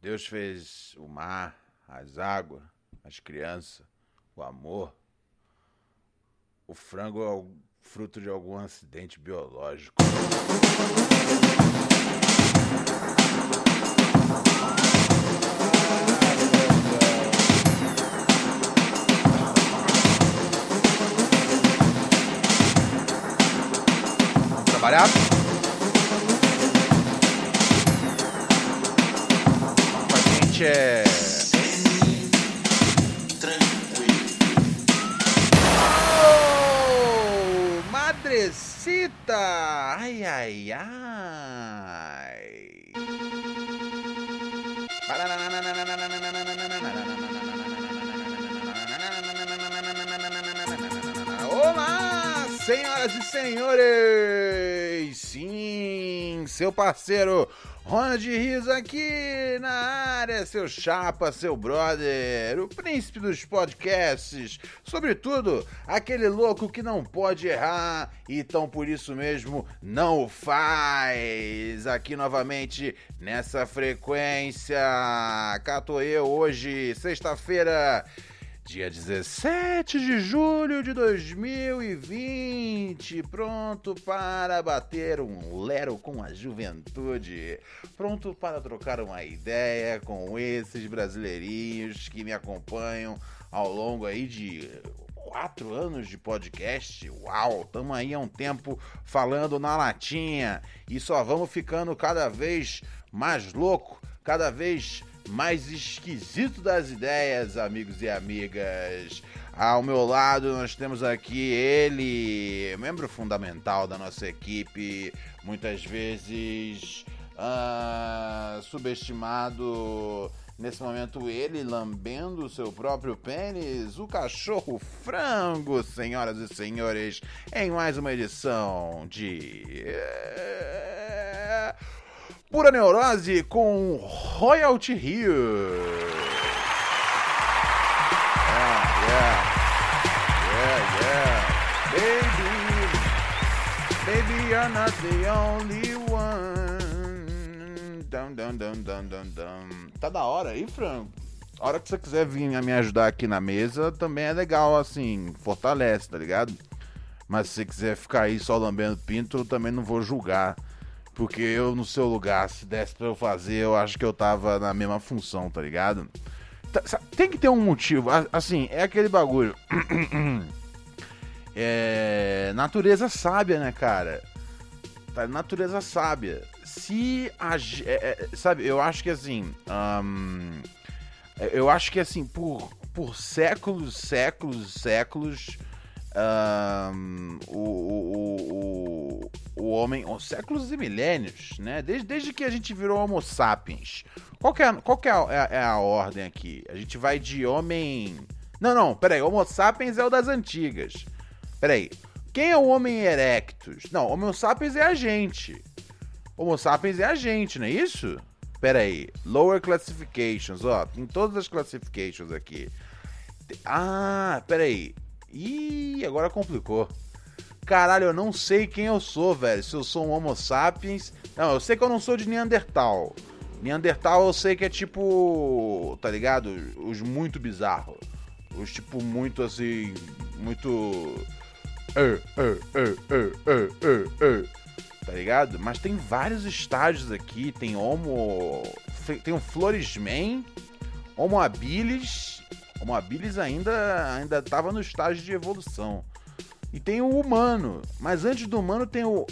Deus fez o mar, as águas, as crianças, o amor. O frango é o fruto de algum acidente biológico. Vamos trabalhar? Gente é. Oh, madrecita! Ai, ai, ai! Olá, senhoras e senhores! Sim, seu parceiro Ronald Rios aqui na área, seu chapa, seu brother, o príncipe dos podcasts, sobretudo aquele louco que não pode errar e então por isso mesmo não o faz. Aqui novamente nessa frequência, cá tô eu hoje, sexta-feira. Dia 17 de julho de 2020, pronto para bater um lero com a juventude, pronto para trocar uma ideia com esses brasileirinhos que me acompanham ao longo aí de quatro anos de podcast. Uau, estamos aí há um tempo falando na latinha. E só vamos ficando cada vez mais louco, cada vez mais esquisito das ideias, amigos e amigas. Ao meu lado nós temos aqui ele, membro fundamental da nossa equipe, muitas vezes ah, subestimado. Nesse momento, ele lambendo o seu próprio pênis, o cachorro frango, senhoras e senhores, em mais uma edição de. Pura Neurose com Royalty Rio. Yeah, yeah, yeah, yeah. Baby, baby, you're not the only one. Dum, dum, dum, dum, dum, dum. Tá da hora aí, frango? A hora que você quiser vir me ajudar aqui na mesa, também é legal, assim, fortalece, tá ligado? Mas se você quiser ficar aí só lambendo pinto, eu também não vou julgar. Porque eu, no seu lugar, se desse pra eu fazer, eu acho que eu tava na mesma função, tá ligado? Tá- Tem que ter um motivo. Assim, é aquele bagulho. É. Natureza sábia, né, cara? Tá, natureza sábia. Se a. é- é, sabe, eu acho que assim. é, eu acho que assim, por, por séculos, séculos, séculos. Ahn, o, o, o, o, homem. oh, séculos e milênios, né? Desde, desde que a gente virou Homo sapiens. Qual que, é, a- qual que é, é a- é a ordem aqui? A gente vai de homem. Não, não, peraí. Homo sapiens é o das antigas. Peraí. Quem é o Homem erectus? Não, Homo sapiens é a gente. Homo sapiens é a gente, não é isso? Peraí. Lower classifications, ó. Tem todas as classifications aqui. Ah, peraí. Ih, agora complicou. Caralho, eu não sei quem eu sou, velho. Se eu sou um Homo sapiens. Não, eu sei que eu não sou de Neandertal. Neandertal eu sei que é tipo. Tá ligado? Os muito bizarros. Os tipo muito assim. Muito. Tá ligado? Mas tem vários estágios aqui. Tem Homo. Tem o Floresman. Homo habilis. Homo habilis ainda, ainda tava no estágio de evolução. E tem o humano. Mas antes do humano tem o.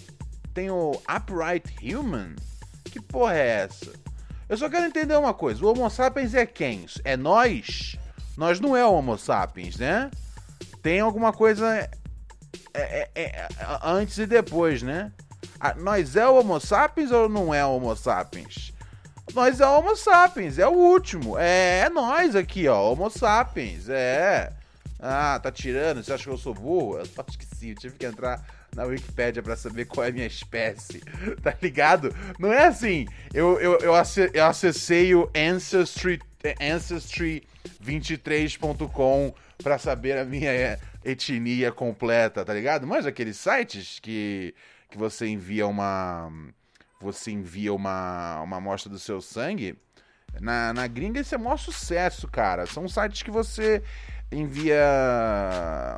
Tem o Upright Human. Que porra é essa? Eu só quero entender uma coisa. O Homo sapiens é quem? É nós? Nós não é o Homo sapiens, né? Tem alguma coisa é, é, é, antes e depois, né? Ah, nós é o Homo sapiens ou não é o Homo sapiens? Nós é Homo sapiens, é o último. É, é nós aqui, ó, Homo sapiens, é. Ah, tá tirando? Você acha que eu sou burro? Eu acho que sim, eu tive que entrar na Wikipédia para saber qual é a minha espécie, tá ligado? Não é assim, eu, eu, eu, acessei o Ancestry, Ancestry23.com para saber a minha etnia completa, tá ligado? Mas aqueles sites que, que você envia uma você envia uma, uma amostra do seu sangue, na, na gringa isso é maior sucesso, cara. São sites que você envia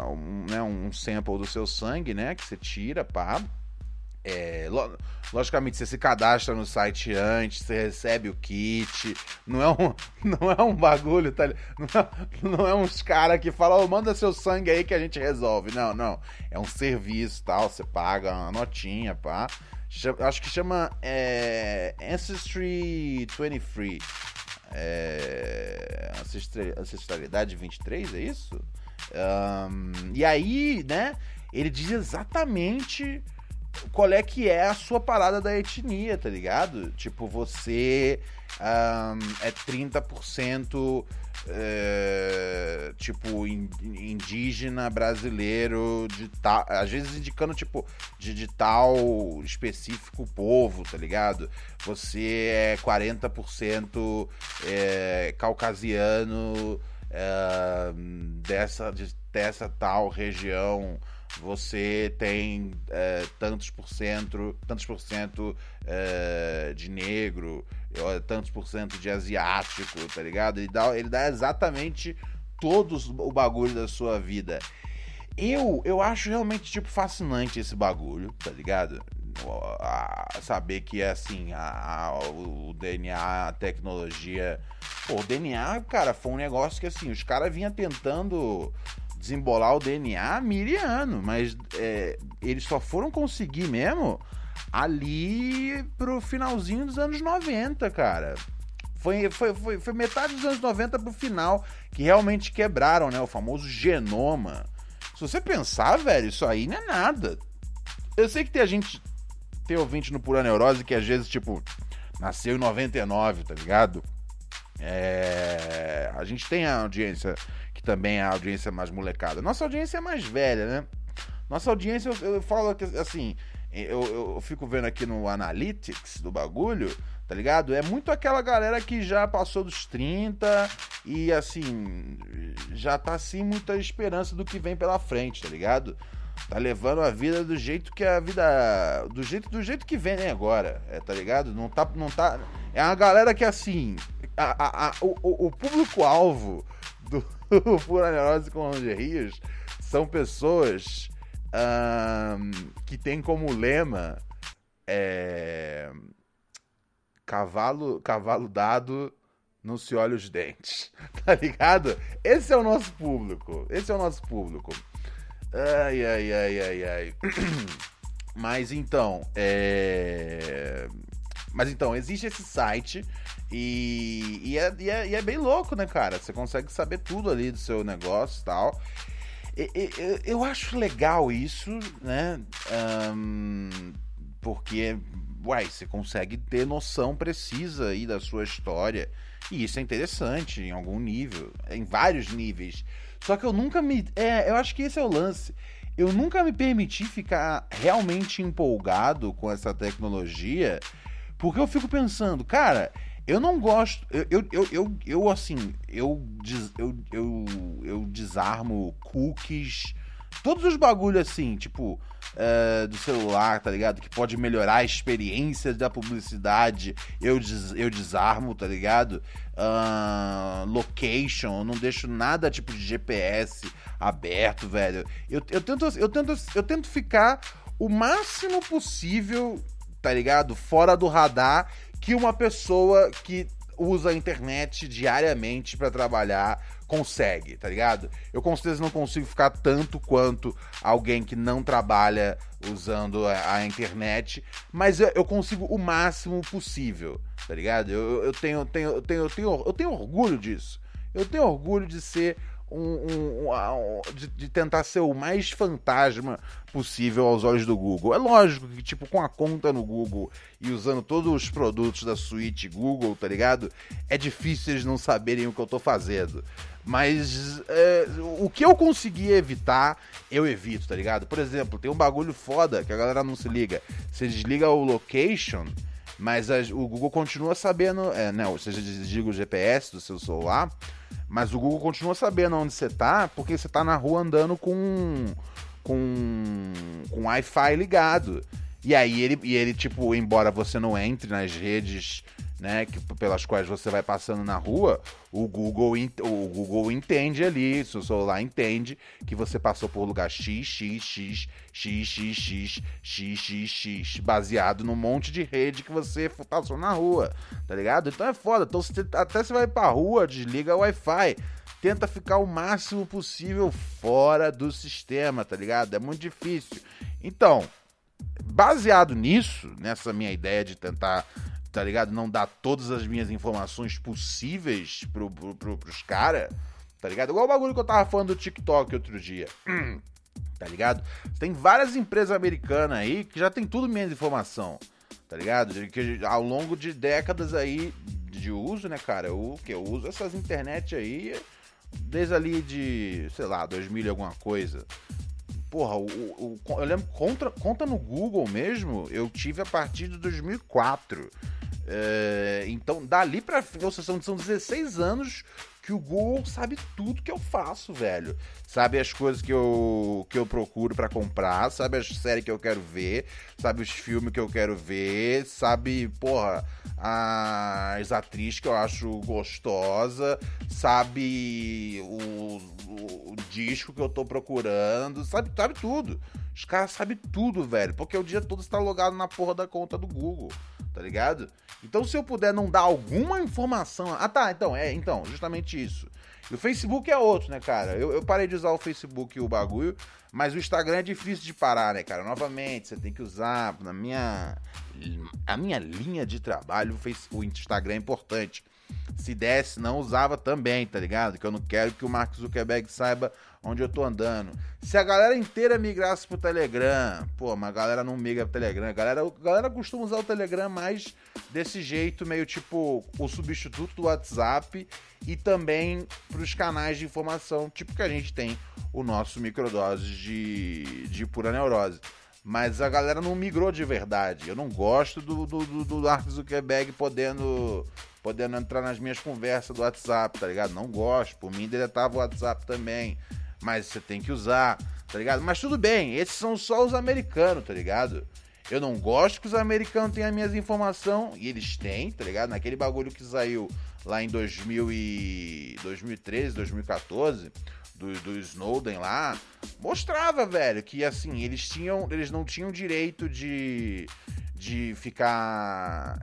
um, né, um sample do seu sangue, né? Que você tira, pá. É, logicamente, você se cadastra no site antes, você recebe o kit. Não é um, não é um bagulho, tá? Não é, não é uns caras que falam, oh, manda seu sangue aí que a gente resolve. Não, não. É um serviço tal, você paga uma notinha, pá. Acho que chama é, Ancestry 23. É, ancestralidade 23, é isso? Um, e aí, né, ele diz exatamente qual é que é a sua parada da etnia, tá ligado? Tipo, você um, é 30% é, tipo indígena brasileiro de tal, às vezes indicando tipo de, de tal específico povo, tá ligado? Você é 40% é, caucasiano é, dessa, de, dessa tal região você tem é, tantos por cento, tantos por cento é, de negro, tantos por cento de asiático, tá ligado? Ele dá, ele dá exatamente todos o bagulho da sua vida. Eu, eu acho realmente, tipo, fascinante esse bagulho, tá ligado? A, saber que, assim, a, a, o DNA, a tecnologia... Pô, o DNA, cara, foi um negócio que, assim, os caras vinham tentando desembolar o DNA miriano, mas é, eles só foram conseguir mesmo ali pro finalzinho dos anos 90, cara. Foi, foi, foi, foi metade dos anos 90 pro final que realmente quebraram, né? O famoso genoma. Se você pensar, velho, isso aí não é nada. Eu sei que tem a gente, tem ouvinte no Pura Neurose que às vezes, tipo, nasceu em 99, tá ligado? É... A gente tem a audiência também a audiência mais molecada. Nossa audiência é mais velha, né? Nossa audiência, eu, eu falo que, assim, eu, eu fico vendo aqui no Analytics do bagulho, tá ligado? É muito aquela galera que já passou dos 30 e, assim, já tá sem muita esperança do que vem pela frente, tá ligado? Tá levando a vida do jeito que a vida. Do jeito, do jeito que vem né, agora, é, tá ligado? Não tá. Não tá é uma galera que, assim. A, a, a o, o público-alvo Pura Neurose com Lingeries são pessoas um, que tem como lema é, cavalo, cavalo dado não se olha os dentes, tá ligado? Esse é o nosso público, esse é o nosso público. Ai, ai, ai, ai, ai. Mas então, é... Mas então, existe esse site e, e, é, e, é, e é bem louco, né, cara? Você consegue saber tudo ali do seu negócio e tal. Eu acho legal isso, né? Um, porque, uai, você consegue ter noção precisa aí da sua história. E isso é interessante em algum nível, em vários níveis. Só que eu nunca me. É, eu acho que esse é o lance. Eu nunca me permiti ficar realmente empolgado com essa tecnologia, porque eu fico pensando, cara, eu não gosto. Eu, eu, eu, eu, assim, eu, eu, eu, eu desarmo cookies. Todos os bagulhos assim, tipo, uh, do celular, tá ligado? Que pode melhorar a experiência da publicidade. Eu, des, eu desarmo, tá ligado? Uh, location, eu não deixo nada tipo de GPS aberto, velho. Eu, eu, tento, eu, tento, eu tento ficar o máximo possível, tá ligado? Fora do radar que uma pessoa que usa a internet diariamente para trabalhar consegue, tá ligado? Eu com certeza não consigo ficar tanto quanto alguém que não trabalha usando a, internet, mas eu, eu, consigo o máximo possível, tá ligado? Eu, eu, tenho, tenho, tenho, eu, tenho, eu tenho orgulho disso. Eu tenho orgulho de ser um, um, um de, de, tentar ser o mais fantasma possível aos olhos do Google. É lógico que, tipo, com a conta no Google e usando todos os produtos da suíte Google, tá ligado? É difícil eles não saberem o que eu tô fazendo. Mas é, o que eu consegui evitar, eu evito, tá ligado? Por exemplo, tem um bagulho foda que a galera não se liga. Você desliga o location, mas a, o Google continua sabendo, é? Ou seja, desliga o GPS do seu celular, mas o Google continua sabendo onde você tá, porque você tá na rua andando com com com Wi-Fi ligado. E aí ele, e ele tipo, embora você não entre nas redes né, que, pelas quais você vai passando na rua, o Google, o Google entende ali, seu celular entende que você passou por lugar x, x, x, x, x, x, x, x, x, baseado no monte de rede que você passou na rua, tá ligado? Então é foda. Então, você, até você vai pra rua, desliga o Wi-Fi. Tenta ficar o máximo possível fora do sistema, tá ligado? É muito difícil. Então, baseado nisso, nessa minha ideia de tentar tá ligado? Não dar todas as minhas informações possíveis pro, pro, pro, pros caras, tá ligado? Igual o bagulho que eu tava falando do TikTok outro dia. tá ligado? Tem várias empresas americanas aí que já tem tudo menos informação, tá ligado? Que ao longo de décadas aí de uso, né, cara? O que eu uso essas internet aí desde ali de, sei lá, 2000 e alguma coisa. Porra, o, o, eu lembro, conta, conta no Google mesmo, eu tive a partir de 2004. É, então, dali pra frente, são, são 16 anos que o Google sabe tudo que eu faço, velho. Sabe as coisas que eu, que eu procuro para comprar, sabe as séries que eu quero ver, sabe os filmes que eu quero ver, sabe, porra, as atrizes que eu acho gostosa, sabe o, o, disco que eu tô procurando, sabe, sabe tudo. Os caras sabem tudo, velho, porque o dia todo está logado na porra da conta do Google tá ligado? Então, se eu puder não dar alguma informação. Ah, tá, então, é, então, justamente isso. E o Facebook é outro, né, cara? Eu, eu parei de usar o Facebook e o bagulho, mas o Instagram é difícil de parar, né, cara? Novamente, você tem que usar. Na minha. A minha linha de trabalho, Facebook, o Instagram é importante. Se desse, não usava também, tá ligado? Que eu não quero que o Mark Zuckerberg saiba onde eu tô andando. Se a galera inteira migrasse pro Telegram, pô, mas a galera não migra pro Telegram. A galera, a galera costuma usar o Telegram mais desse jeito, meio tipo o substituto do WhatsApp e também pros canais de informação, tipo que a gente tem o nosso microdose de, de pura neurose. Mas a galera não migrou de verdade. Eu não gosto do, do, do, do Mark Zuckerberg podendo podendo entrar nas minhas conversas do WhatsApp, tá ligado? Não gosto. Por mim, deletava o WhatsApp também mas você tem que usar, tá ligado? Mas tudo bem, esses são só os americanos, tá ligado? Eu não gosto que os americanos tenham as minhas informações, e eles têm, tá ligado? Naquele bagulho que saiu lá em 2000 e... 2013, 2014, do, do Snowden lá, mostrava, velho, que assim, eles tinham, eles não tinham direito de, de ficar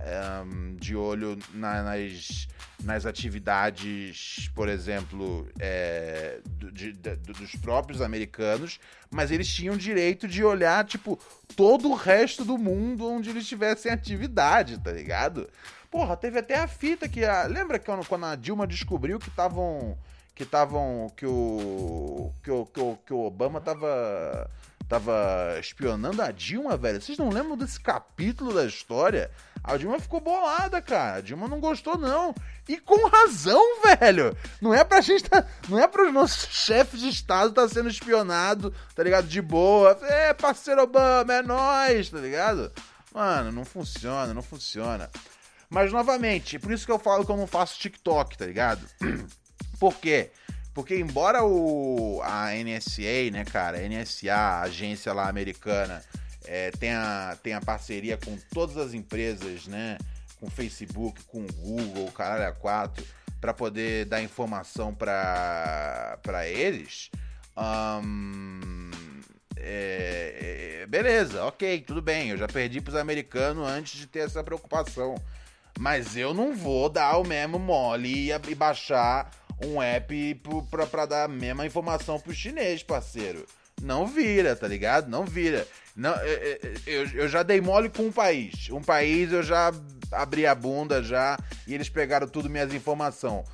um, de olho na, nas, nas atividades, por exemplo, é, do, de, de, dos próprios americanos, mas eles tinham direito de olhar, tipo, todo o resto do mundo onde eles tivessem atividade, tá ligado? Porra, teve até a fita que a. Lembra que quando a Dilma descobriu que estavam. Que estavam. Que o. Que o, que o, que o Obama tava tava espionando a Dilma, velho. Vocês não lembram desse capítulo da história? A Dilma ficou bolada, cara. A Dilma não gostou, não. E com razão, velho. Não é pra gente tá, Não é pros nossos chefes de Estado tá sendo espionado, tá ligado? De boa. É, parceiro Obama, é nós, tá ligado? Mano, não funciona, não funciona. Mas, novamente, por isso que eu falo que eu não faço TikTok, tá ligado? Por quê? Porque embora o, a NSA, né, cara, a NSA, a agência lá americana, é, tenha, tenha parceria com todas as empresas, né, com Facebook, com Google, caralho, a quatro, para poder dar informação para eles, um, é, é, beleza, ok, tudo bem, eu já perdi pros americanos antes de ter essa preocupação. Mas eu não vou dar o mesmo mole e, e baixar um app pra, pra dar a mesma informação pro chinês, parceiro. Não vira, tá ligado? Não vira. Não, eu, eu, eu já dei mole com um país. Um país eu já abri a bunda já e eles pegaram tudo minhas informações.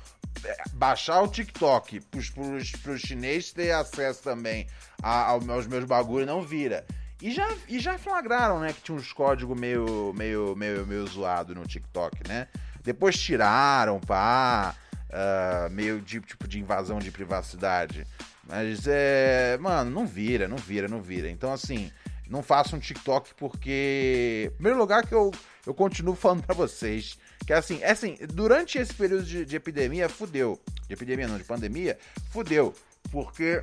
é, baixar o TikTok pros, pros, pros chineses ter acesso também a, aos meus bagulhos não vira. E já, e já flagraram, né, que tinha uns códigos meio, meio, meio, meio zoado no TikTok, né? Depois tiraram, pá, uh, meio de, tipo de invasão de privacidade. Mas é. Mano, não vira, não vira, não vira. Então, assim, não façam um TikTok porque. Primeiro lugar, que eu, eu continuo falando para vocês. Que assim, é assim, durante esse período de, de epidemia, fudeu. De epidemia não, de pandemia, fudeu. Porque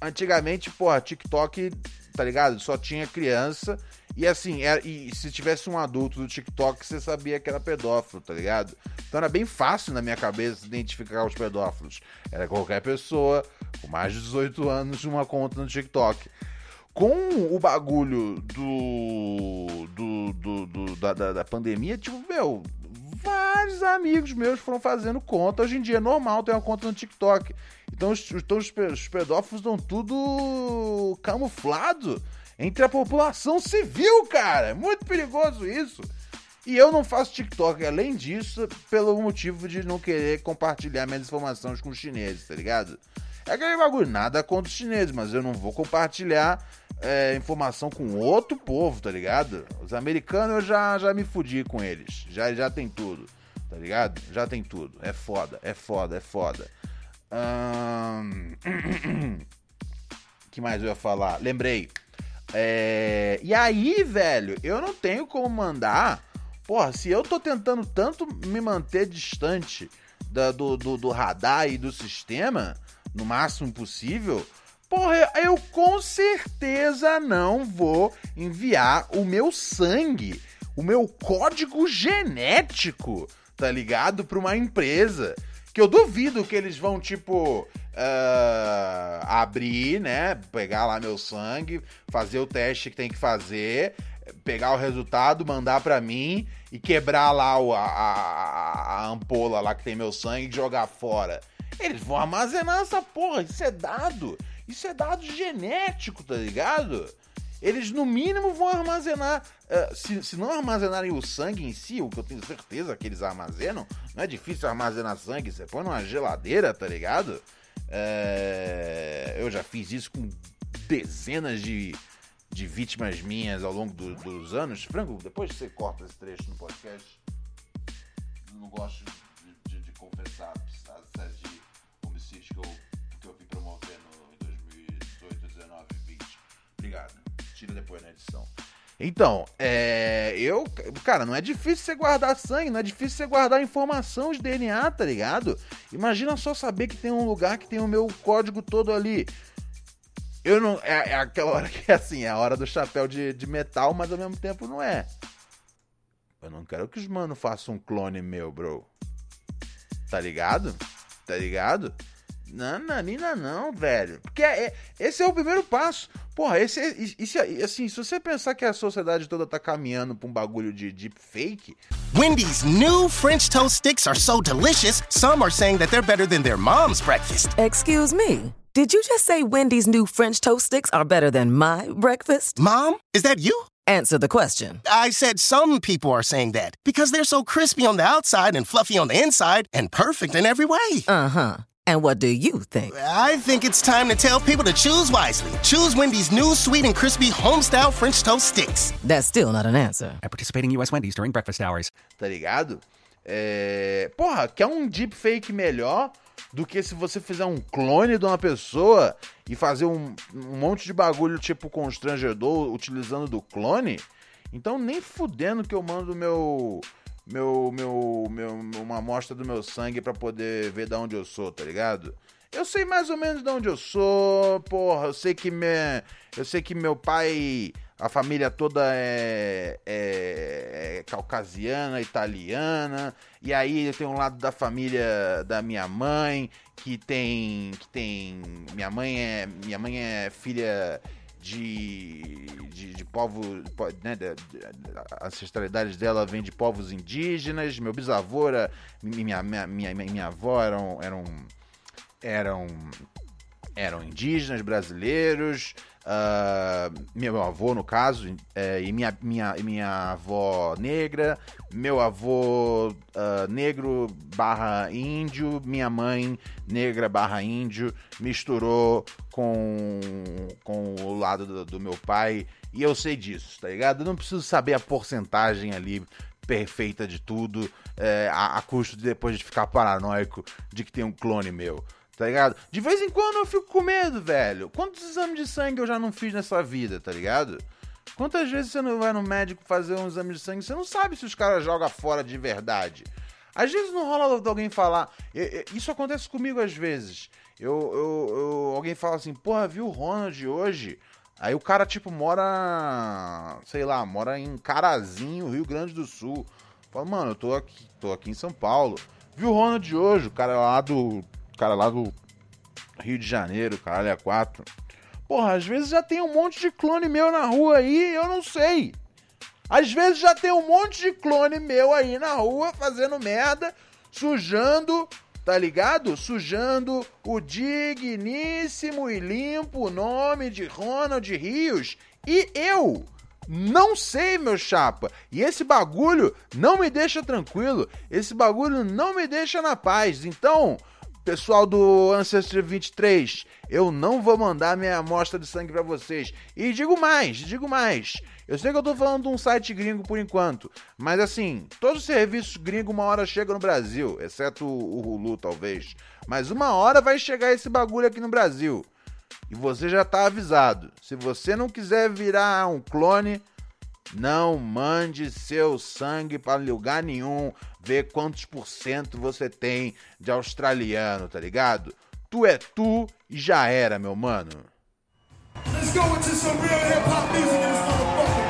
antigamente, porra, TikTok, tá ligado? Só tinha criança. E assim, era, e se tivesse um adulto do TikTok, você sabia que era pedófilo, tá ligado? Então era bem fácil na minha cabeça identificar os pedófilos. Era qualquer pessoa com mais de 18 anos uma conta no TikTok. Com o bagulho do. do, do, do da, da, da pandemia, tipo, meu, vários amigos meus foram fazendo conta. Hoje em dia é normal ter uma conta no TikTok. Então os, então os, os pedófilos estão tudo camuflado entre a população civil, cara. É muito perigoso isso. E eu não faço TikTok, além disso, pelo motivo de não querer compartilhar minhas informações com os chineses, tá ligado? É aquele bagulho, nada contra os chineses, mas eu não vou compartilhar é, informação com outro povo, tá ligado? Os americanos eu já, já me fudi com eles. Já, já tem tudo, tá ligado? Já tem tudo. É foda, é foda, é foda. Hum... que mais eu ia falar? Lembrei. É... E aí, velho, eu não tenho como mandar. Porra, se eu tô tentando tanto me manter distante da, do, do, do radar e do sistema, no máximo possível, porra, eu com certeza não vou enviar o meu sangue, o meu código genético, tá ligado? Pra uma empresa. Que eu duvido que eles vão, tipo, uh, abrir, né? Pegar lá meu sangue, fazer o teste que tem que fazer, pegar o resultado, mandar para mim e quebrar lá o, a, a, a ampola lá que tem meu sangue e jogar fora. Eles vão armazenar essa porra, isso é dado. Isso é dado genético, tá ligado? Eles no mínimo vão armazenar. Uh, se, se não armazenarem o sangue em si, o que eu tenho certeza que eles armazenam, não é difícil armazenar sangue, você põe numa geladeira, tá ligado? Uh, eu já fiz isso com dezenas de, de vítimas minhas ao longo do, dos anos. Franco, depois você corta esse trecho no podcast. Não gosto de, de, de confessar que eu, Obrigado. Tira depois na edição. Então, é. Eu. Cara, não é difícil você guardar sangue, não é difícil você guardar informação de DNA, tá ligado? Imagina só saber que tem um lugar que tem o meu código todo ali. Eu não. É, é aquela hora que é assim, é a hora do chapéu de, de metal, mas ao mesmo tempo não é. Eu não quero que os mano façam um clone meu, bro. Tá ligado? Tá ligado? Nananina não, velho. Porque é, é, esse é o primeiro passo. Porra, esse, é, isso, assim, se você pensar que a sociedade toda tá caminhando pra um bagulho de deep fake. Wendy's new French toast sticks are so delicious, some are saying that they're better than their mom's breakfast. Excuse me. Did you just say Wendy's new French toast sticks are better than my breakfast? Mom, is that you? Answer the question. I said some people are saying that because they're so crispy on the outside and fluffy on the inside and perfect in every way. Uh huh. And what do you think? I think it's time to tell people to choose wisely. Choose Wendy's new sweet and crispy homestyle French toast sticks. That's still not an answer. At participating U.S. Wendy's during breakfast hours. Tá ligado? É... Porra, quer um deepfake melhor do que se você fizer um clone de uma pessoa e fazer um, um monte de bagulho tipo constrangedor utilizando do clone? Então nem fudendo que eu mando meu meu, meu, meu, uma amostra do meu sangue para poder ver de onde eu sou, tá ligado? Eu sei mais ou menos de onde eu sou, porra. Eu sei que me, eu sei que meu pai, a família toda é, é, é caucasiana, italiana. E aí tem um lado da família da minha mãe que tem, que tem, minha mãe é, minha mãe é filha de, de, de povos, né, de, a ancestralidade dela vem de povos indígenas, meu bisavô era, minha, minha, minha, minha avó eram, eram, eram eram indígenas brasileiros, uh, meu avô, no caso, é, e minha, minha, minha avó negra, meu avô uh, negro barra índio, minha mãe negra barra índio, misturou com, com o lado do, do meu pai, e eu sei disso, tá ligado? Eu não preciso saber a porcentagem ali perfeita de tudo, é, a, a custo de depois de ficar paranoico de que tem um clone meu tá ligado? De vez em quando eu fico com medo, velho. Quantos exames de sangue eu já não fiz nessa vida, tá ligado? Quantas vezes você não vai no médico fazer um exame de sangue você não sabe se os caras jogam fora de verdade? Às vezes não rola de alguém falar. Isso acontece comigo às vezes. Eu, eu, eu, alguém fala assim, porra, viu o Ronald hoje? Aí o cara, tipo, mora. Sei lá, mora em Carazinho, Rio Grande do Sul. Fala, mano, eu tô aqui, tô aqui em São Paulo. Viu o Ronald hoje, o cara lá do cara lá do Rio de Janeiro, caralho, é quatro. Porra, às vezes já tem um monte de clone meu na rua aí, eu não sei. Às vezes já tem um monte de clone meu aí na rua fazendo merda, sujando, tá ligado? Sujando o digníssimo e limpo nome de Ronald Rios. E eu não sei, meu chapa. E esse bagulho não me deixa tranquilo. Esse bagulho não me deixa na paz. Então, Pessoal do Ancestry 23, eu não vou mandar minha amostra de sangue para vocês. E digo mais, digo mais. Eu sei que eu tô falando de um site gringo por enquanto, mas assim, todos os serviços gringos uma hora chegam no Brasil, exceto o Hulu talvez. Mas uma hora vai chegar esse bagulho aqui no Brasil. E você já tá avisado. Se você não quiser virar um clone, não mande seu sangue para lugar nenhum, ver quantos por cento você tem de australiano, tá ligado? Tu é tu e já era, meu mano. Let's go into some real hip hop music in this motherfucker.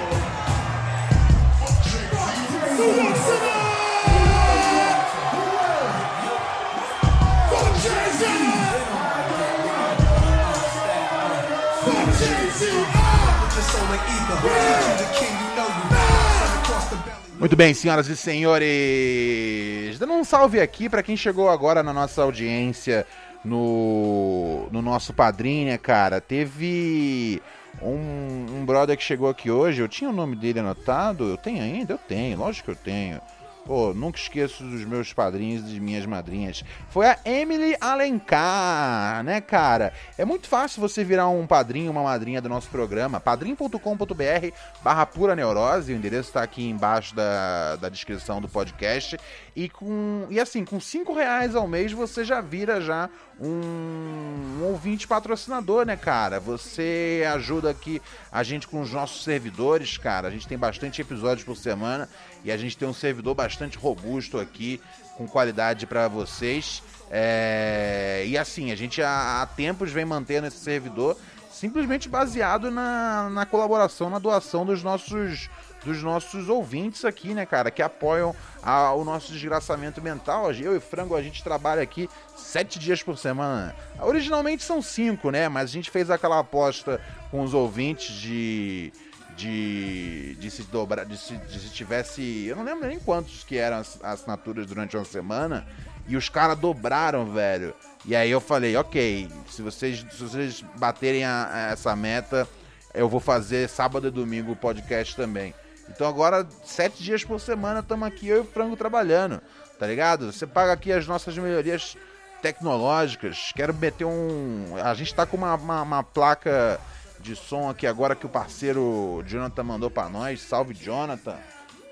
Muito bem, senhoras e senhores. Dando um salve aqui para quem chegou agora na nossa audiência no, no nosso padrinho, né, cara? Teve um, um brother que chegou aqui hoje. Eu tinha o nome dele anotado. Eu tenho ainda? Eu tenho, lógico que eu tenho. Pô, nunca esqueço dos meus padrinhos e de minhas madrinhas. Foi a Emily Alencar, né, cara? É muito fácil você virar um padrinho, uma madrinha do nosso programa. padrim.com.br barra pura neurose. O endereço está aqui embaixo da, da descrição do podcast. E com e assim, com cinco reais ao mês você já vira já um, um ouvinte patrocinador, né, cara? Você ajuda aqui a gente com os nossos servidores, cara. A gente tem bastante episódios por semana e a gente tem um servidor bastante robusto aqui, com qualidade para vocês. É... E assim, a gente há, há tempos vem mantendo esse servidor simplesmente baseado na, na colaboração, na doação dos nossos dos nossos ouvintes aqui, né, cara, que apoiam a, o nosso desgraçamento mental. Eu e Frango, a gente trabalha aqui sete dias por semana. Originalmente são cinco, né, mas a gente fez aquela aposta com os ouvintes de de, de se dobrar, de se, de se tivesse. Eu não lembro nem quantos que eram as assinaturas durante uma semana. E os caras dobraram, velho. E aí eu falei, ok, se vocês, se vocês baterem a, a essa meta, eu vou fazer sábado e domingo o podcast também. Então agora, sete dias por semana, estamos aqui eu e o Frango trabalhando, tá ligado? Você paga aqui as nossas melhorias tecnológicas. Quero meter um. A gente tá com uma, uma, uma placa de som aqui agora que o parceiro Jonathan mandou para nós. Salve, Jonathan.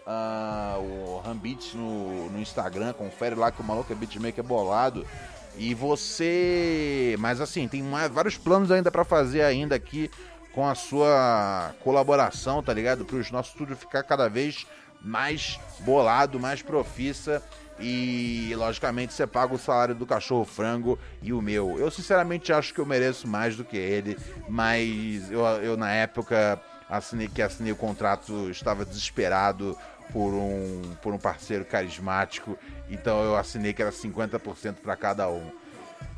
Uh, o Rambits no, no Instagram, confere lá que o maluco é beatmaker bolado. E você. Mas assim, tem vários planos ainda para fazer ainda aqui com a sua colaboração, tá ligado? Para o nosso estúdio ficar cada vez mais bolado, mais profissa e logicamente você paga o salário do cachorro frango e o meu. Eu sinceramente acho que eu mereço mais do que ele, mas eu, eu na época assinei, que assinei o contrato estava desesperado por um, por um parceiro carismático, então eu assinei que era 50% para cada um.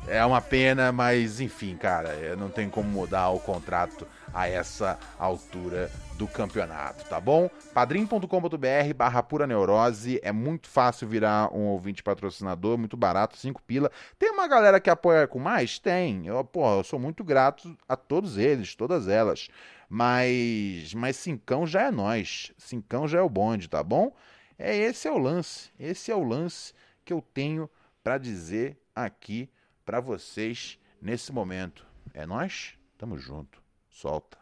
É uma pena, mas enfim, cara, não tem como mudar o contrato a essa altura do campeonato, tá bom? padrim.com.br barra pura neurose, é muito fácil virar um ouvinte patrocinador, muito barato, 5 pila. Tem uma galera que apoia com mais? Tem. Eu, pô, eu sou muito grato a todos eles, todas elas. Mas, mas cincão já é nós, cincão já é o bonde, tá bom? É esse é o lance, esse é o lance que eu tenho para dizer aqui para vocês nesse momento. É nós, tamo junto. Solta.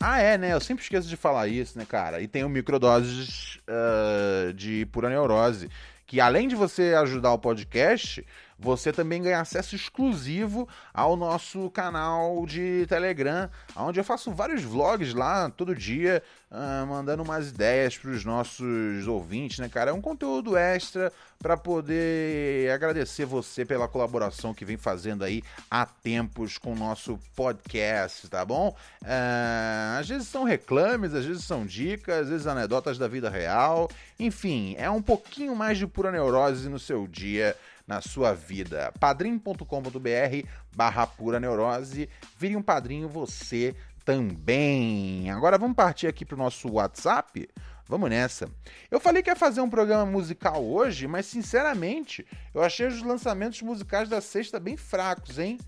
Ah, é, né? Eu sempre esqueço de falar isso, né, cara? E tem o microdoses uh, de pura neurose, que além de você ajudar o podcast, você também ganha acesso exclusivo ao nosso canal de Telegram, onde eu faço vários vlogs lá todo dia, uh, mandando umas ideias para os nossos ouvintes, né, cara? É um conteúdo extra para poder agradecer você pela colaboração que vem fazendo aí há tempos com o nosso podcast, tá bom? Uh, às vezes são reclames, às vezes são dicas, às vezes anedotas da vida real, enfim, é um pouquinho mais de pura neurose no seu dia na sua vida. padrim.com.br barra pura neurose. Vire um padrinho você também. Agora vamos partir aqui para o nosso WhatsApp. Vamos nessa. Eu falei que ia fazer um programa musical hoje, mas sinceramente, eu achei os lançamentos musicais da sexta bem fracos, hein?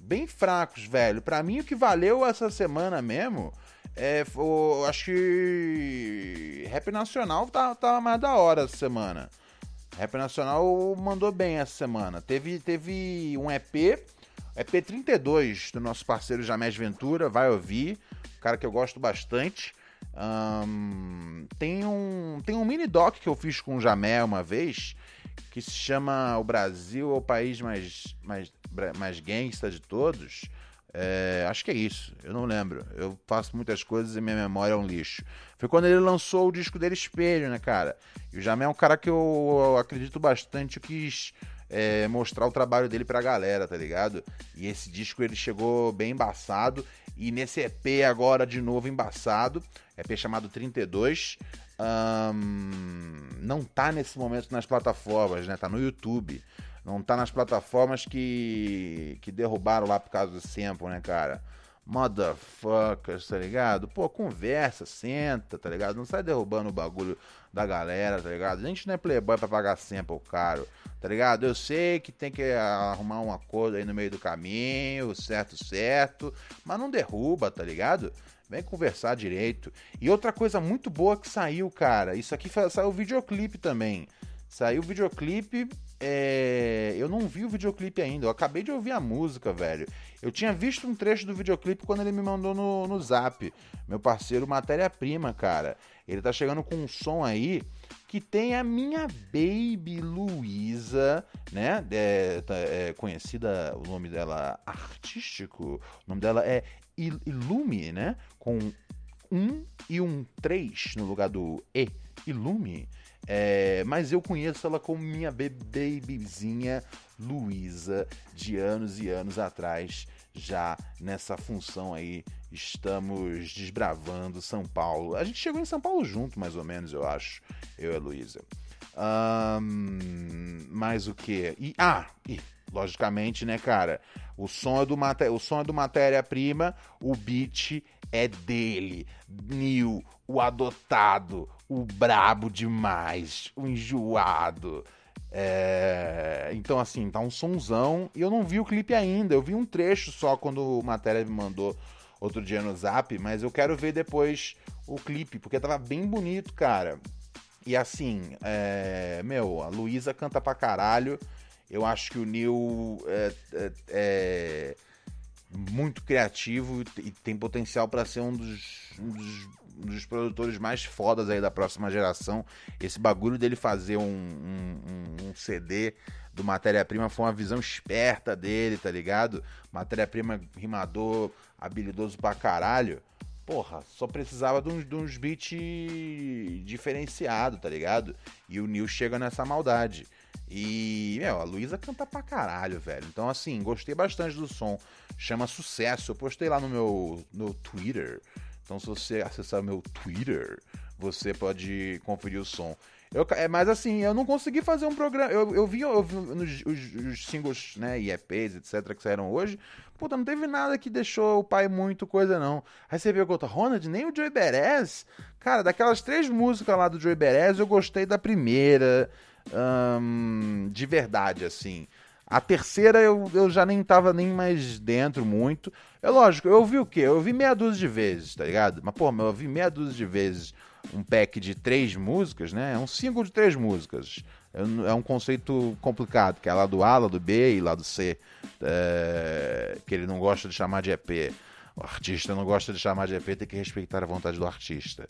Bem fracos, velho. Para mim, o que valeu essa semana mesmo é. Foi, acho que. Rap Nacional tá, tá mais da hora essa semana. Rap Nacional mandou bem essa semana. Teve, teve um EP, EP 32 do nosso parceiro Jamés Ventura, vai ouvir, cara que eu gosto bastante. Um, tem, um, tem um mini doc que eu fiz com o Jamé uma vez, que se chama O Brasil é o país mais, mais, mais gangsta de todos. É, acho que é isso, eu não lembro. Eu faço muitas coisas e minha memória é um lixo. Foi quando ele lançou o disco dele Espelho, né, cara? E o Jamé é um cara que eu acredito bastante, eu quis é, mostrar o trabalho dele pra galera, tá ligado? E esse disco ele chegou bem embaçado. E nesse EP agora de novo embaçado, EP chamado 32. Um, não tá nesse momento nas plataformas, né? Tá no YouTube. Não tá nas plataformas que, que derrubaram lá por causa do sample, né, cara? Motherfuckers, tá ligado? Pô, conversa, senta, tá ligado? Não sai derrubando o bagulho da galera, tá ligado? A gente não é playboy pra pagar sample caro, tá ligado? Eu sei que tem que arrumar um acordo aí no meio do caminho, certo, certo, mas não derruba, tá ligado? Vem conversar direito. E outra coisa muito boa que saiu, cara, isso aqui saiu o videoclipe também. Saiu o videoclipe é, eu não vi o videoclipe ainda, eu acabei de ouvir a música, velho. Eu tinha visto um trecho do videoclipe quando ele me mandou no, no zap. Meu parceiro Matéria-Prima, cara. Ele tá chegando com um som aí que tem a minha baby Luísa, né? É, tá, é, conhecida, o nome dela artístico, o nome dela é Ilume, né? Com um e um três no lugar do E. Ilume. É, mas eu conheço ela como minha babyzinha Luísa, de anos e anos atrás, já nessa função aí. Estamos desbravando São Paulo. A gente chegou em São Paulo junto, mais ou menos, eu acho, eu e a Luísa. Um, mais o que? Ah, e, logicamente, né, cara? O som é do, o som é do matéria-prima, o beat é dele. Neil, o adotado, o brabo demais, o enjoado. É... Então, assim, tá um sonzão. E eu não vi o clipe ainda. Eu vi um trecho só quando o matéria me mandou outro dia no zap. Mas eu quero ver depois o clipe, porque tava bem bonito, cara. E assim, é... meu, a Luísa canta pra caralho. Eu acho que o Neil é, é, é muito criativo e tem potencial para ser um dos, um dos um dos produtores mais fodas aí da próxima geração. Esse bagulho dele fazer um, um, um CD do matéria-prima foi uma visão esperta dele, tá ligado? Matéria-prima rimador, habilidoso pra caralho. Porra, só precisava de uns, de uns beats diferenciados, tá ligado? E o Neil chega nessa maldade. E, meu, a Luísa canta pra caralho, velho. Então, assim, gostei bastante do som. Chama sucesso. Eu postei lá no meu no Twitter. Então, se você acessar meu Twitter, você pode conferir o som. Eu, é, mas assim, eu não consegui fazer um programa. Eu, eu vi, eu vi nos, os, os singles, né, e EPs, etc, que saíram hoje. Puta, não teve nada que deixou o pai muito coisa, não. Aí você viu Ronald, nem o Joey Beres. Cara, daquelas três músicas lá do Joey Beres, eu gostei da primeira. Hum, de verdade, assim. A terceira eu, eu já nem tava nem mais dentro muito. É lógico, eu ouvi o quê? Eu ouvi meia dúzia de vezes, tá ligado? Mas, pô, eu ouvi meia dúzia de vezes um pack de três músicas, né? É um single de três músicas. É um conceito complicado, que é lá do A, lá do B e lá do C. É, que ele não gosta de chamar de EP. O artista não gosta de chamar de EP, tem que respeitar a vontade do artista.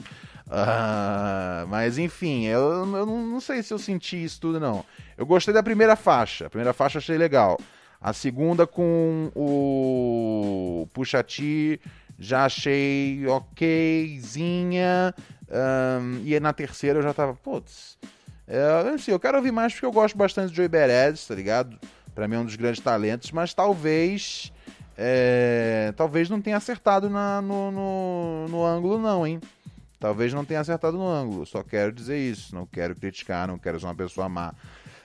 Uh, mas enfim, eu, eu, não sei se eu senti isso tudo, não. Eu gostei da primeira faixa. A primeira faixa achei legal. A segunda com o Puxa T já achei okzinha. Um, e na terceira eu já tava, putz. É, assim, eu quero ouvir mais porque eu gosto bastante do Joey Beres, tá ligado? Pra mim é um dos grandes talentos, mas talvez. É, talvez não tenha acertado na, no, no, no ângulo, não, hein? Talvez não tenha acertado no ângulo. Só quero dizer isso. Não quero criticar, não quero ser uma pessoa má.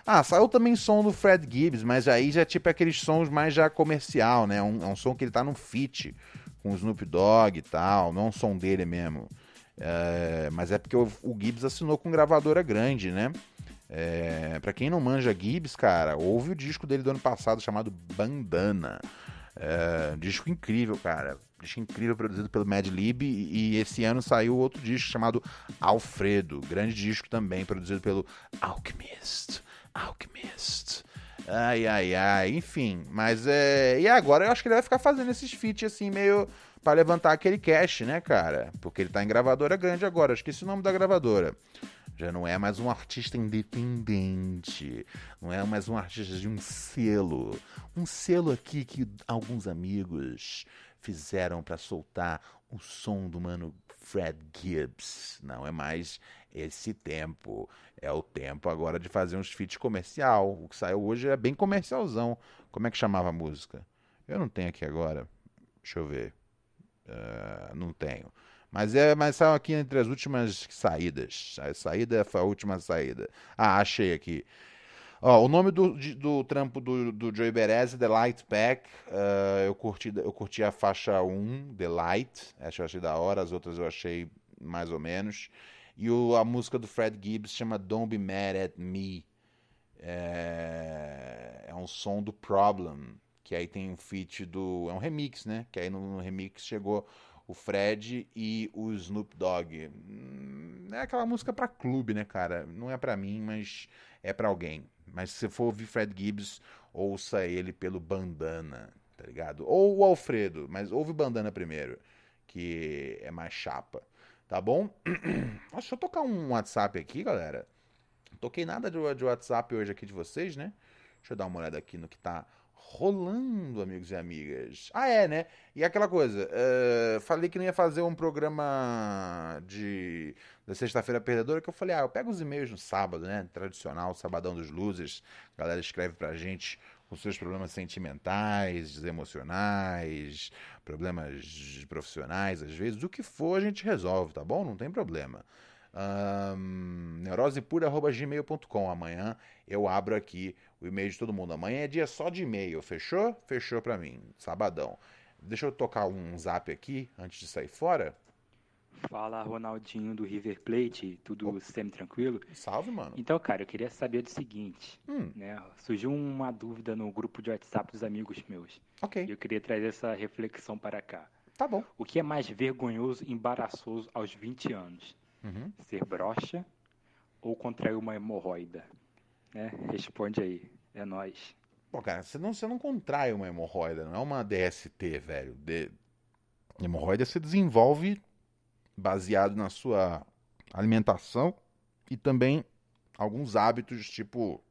Ah, saiu também som do Fred Gibbs, mas aí já é tipo aqueles sons mais já comercial, né? Um, é um som que ele tá num feat com o Snoop Dogg e tal, não é um som dele mesmo. É, mas é porque o, o, Gibbs assinou com gravadora grande, né? É, para quem não manja Gibbs, cara, ouve o disco dele do ano passado chamado Bandana. É, disco incrível, cara. Disco incrível produzido pelo Mad Lib. E, e esse ano saiu outro disco chamado Alfredo. Grande disco também, produzido pelo Alchemist. Alchemist. Ai, ai, ai. Enfim, mas é. E agora eu acho que ele vai ficar fazendo esses feats assim, meio para levantar aquele cash, né, cara? Porque ele tá em gravadora grande agora. Esqueci o nome da gravadora. Já não é mais um artista independente. Não é mais um artista de um selo. Um selo aqui que alguns amigos fizeram para soltar o som do mano Fred Gibbs. Não é mais esse tempo. É o tempo agora de fazer uns feats comercial. O que saiu hoje é bem comercialzão. Como é que chamava a música? Eu não tenho aqui agora. Deixa eu ver. Uh, não tenho. Mas é, mas saiu aqui entre as últimas saídas. A saída foi a última saída. Ah, achei aqui. Ó, o nome do, do trampo do, do Joey Beres é The Light Pack. Uh, eu, curti, eu curti a faixa 1, The Light. Essa eu achei da hora, as outras eu achei mais ou menos. E o, a música do Fred Gibbs chama Don't Be Mad at Me. É, é um som do Problem que aí tem um feat do. É um remix, né? Que aí no, no remix chegou o Fred e o Snoop Dogg. Hum, é aquela música pra clube, né, cara? Não é pra mim, mas é pra alguém. Mas se você for ouvir Fred Gibbs, ouça ele pelo Bandana, tá ligado? Ou o Alfredo, mas ouve Bandana primeiro, que é mais chapa, tá bom? Deixa eu tocar um WhatsApp aqui, galera. Não toquei nada de WhatsApp hoje aqui de vocês, né? Deixa eu dar uma olhada aqui no que tá rolando, amigos e amigas. Ah, é, né? E aquela coisa, uh, falei que não ia fazer um programa de da sexta-feira perdedora, que eu falei, ah, eu pego os e-mails no sábado, né? Tradicional, sabadão dos losers. A galera escreve pra gente os seus problemas sentimentais, emocionais, problemas profissionais, às vezes, o que for a gente resolve, tá bom? Não tem problema. Um, neurosepura.gmail.com. Amanhã eu abro aqui o e-mail de todo mundo. Amanhã é dia só de e-mail, fechou? Fechou pra mim, sabadão. Deixa eu tocar um zap aqui antes de sair fora. Fala, Ronaldinho do River Plate, tudo oh. sempre tranquilo? Salve, mano. Então, cara, eu queria saber do seguinte, hum. né? Surgiu uma dúvida no grupo de WhatsApp dos amigos meus. Ok. E eu queria trazer essa reflexão para cá. Tá bom. O que é mais vergonhoso e embaraçoso aos 20 anos? Uhum. Ser broxa ou contrair uma hemorroida? Né? Responde aí. É nós. Pô, cara, você não, você não contrai uma hemorroida, não é uma DST, velho. De... Hemorroida você desenvolve baseado na sua alimentação e também alguns hábitos, tipo,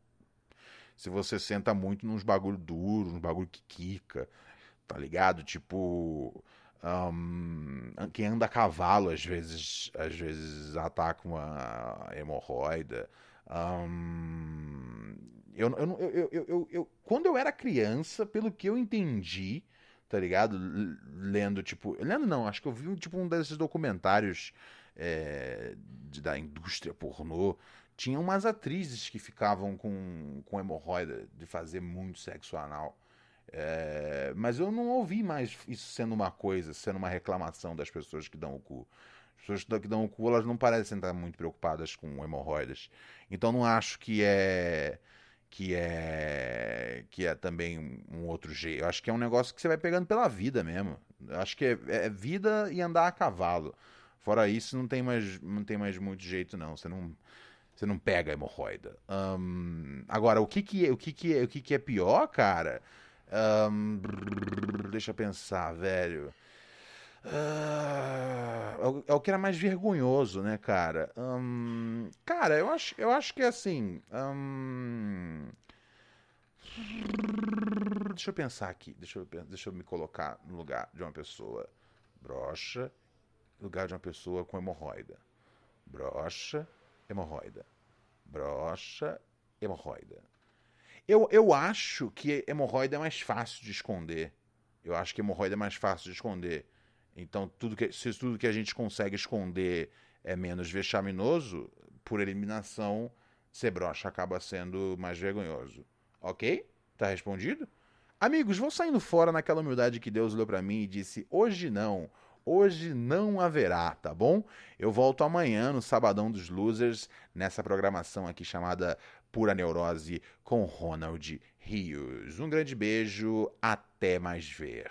se você senta muito nos bagulho duro, nos bagulho que quica, tá ligado? Tipo, um, quem anda a cavalo às vezes, às vezes ataca uma hemorroida. Um, eu, eu, eu, eu, eu, quando eu era criança, pelo que eu entendi, tá ligado? Lendo, tipo. Lendo não, acho que eu vi tipo, um desses documentários é, da indústria pornô Tinha umas atrizes que ficavam com, com hemorroida de fazer muito sexo anal. É, mas eu não ouvi mais isso sendo uma coisa, sendo uma reclamação das pessoas que dão o cu. As pessoas que dão o cu, elas não parecem estar muito preocupadas com hemorroidas. Então não acho que é que é que é também um outro jeito. Eu acho que é um negócio que você vai pegando pela vida mesmo. Eu acho que é, é, vida e andar a cavalo. Fora isso, não tem mais não tem mais muito jeito não. Você não você não pega a hemorroida. Agora, o que que é, o que que é, o que que é pior, cara? Deixa eu pensar, velho. Uh, é o que era mais vergonhoso, né, cara? Cara, eu acho, eu acho que é assim. Deixa eu pensar aqui. Deixa eu, deixa eu me colocar no lugar de uma pessoa broxa, lugar de uma pessoa com hemorroida. Brocha, hemorroida. Brocha, hemorroida. Eu, eu acho que hemorroida é mais fácil de esconder. Eu acho que hemorroida é mais fácil de esconder. Então, tudo que, se tudo que a gente consegue esconder é menos vexaminoso, por eliminação, ser broxa acaba sendo mais vergonhoso. Ok? Tá respondido? Amigos, vou saindo fora naquela humildade que Deus olhou para mim e disse: hoje não. Hoje não haverá, tá bom? Eu volto amanhã no Sabadão dos Losers, nessa programação aqui chamada Pura Neurose com Ronald Rios. Um grande beijo, até mais ver.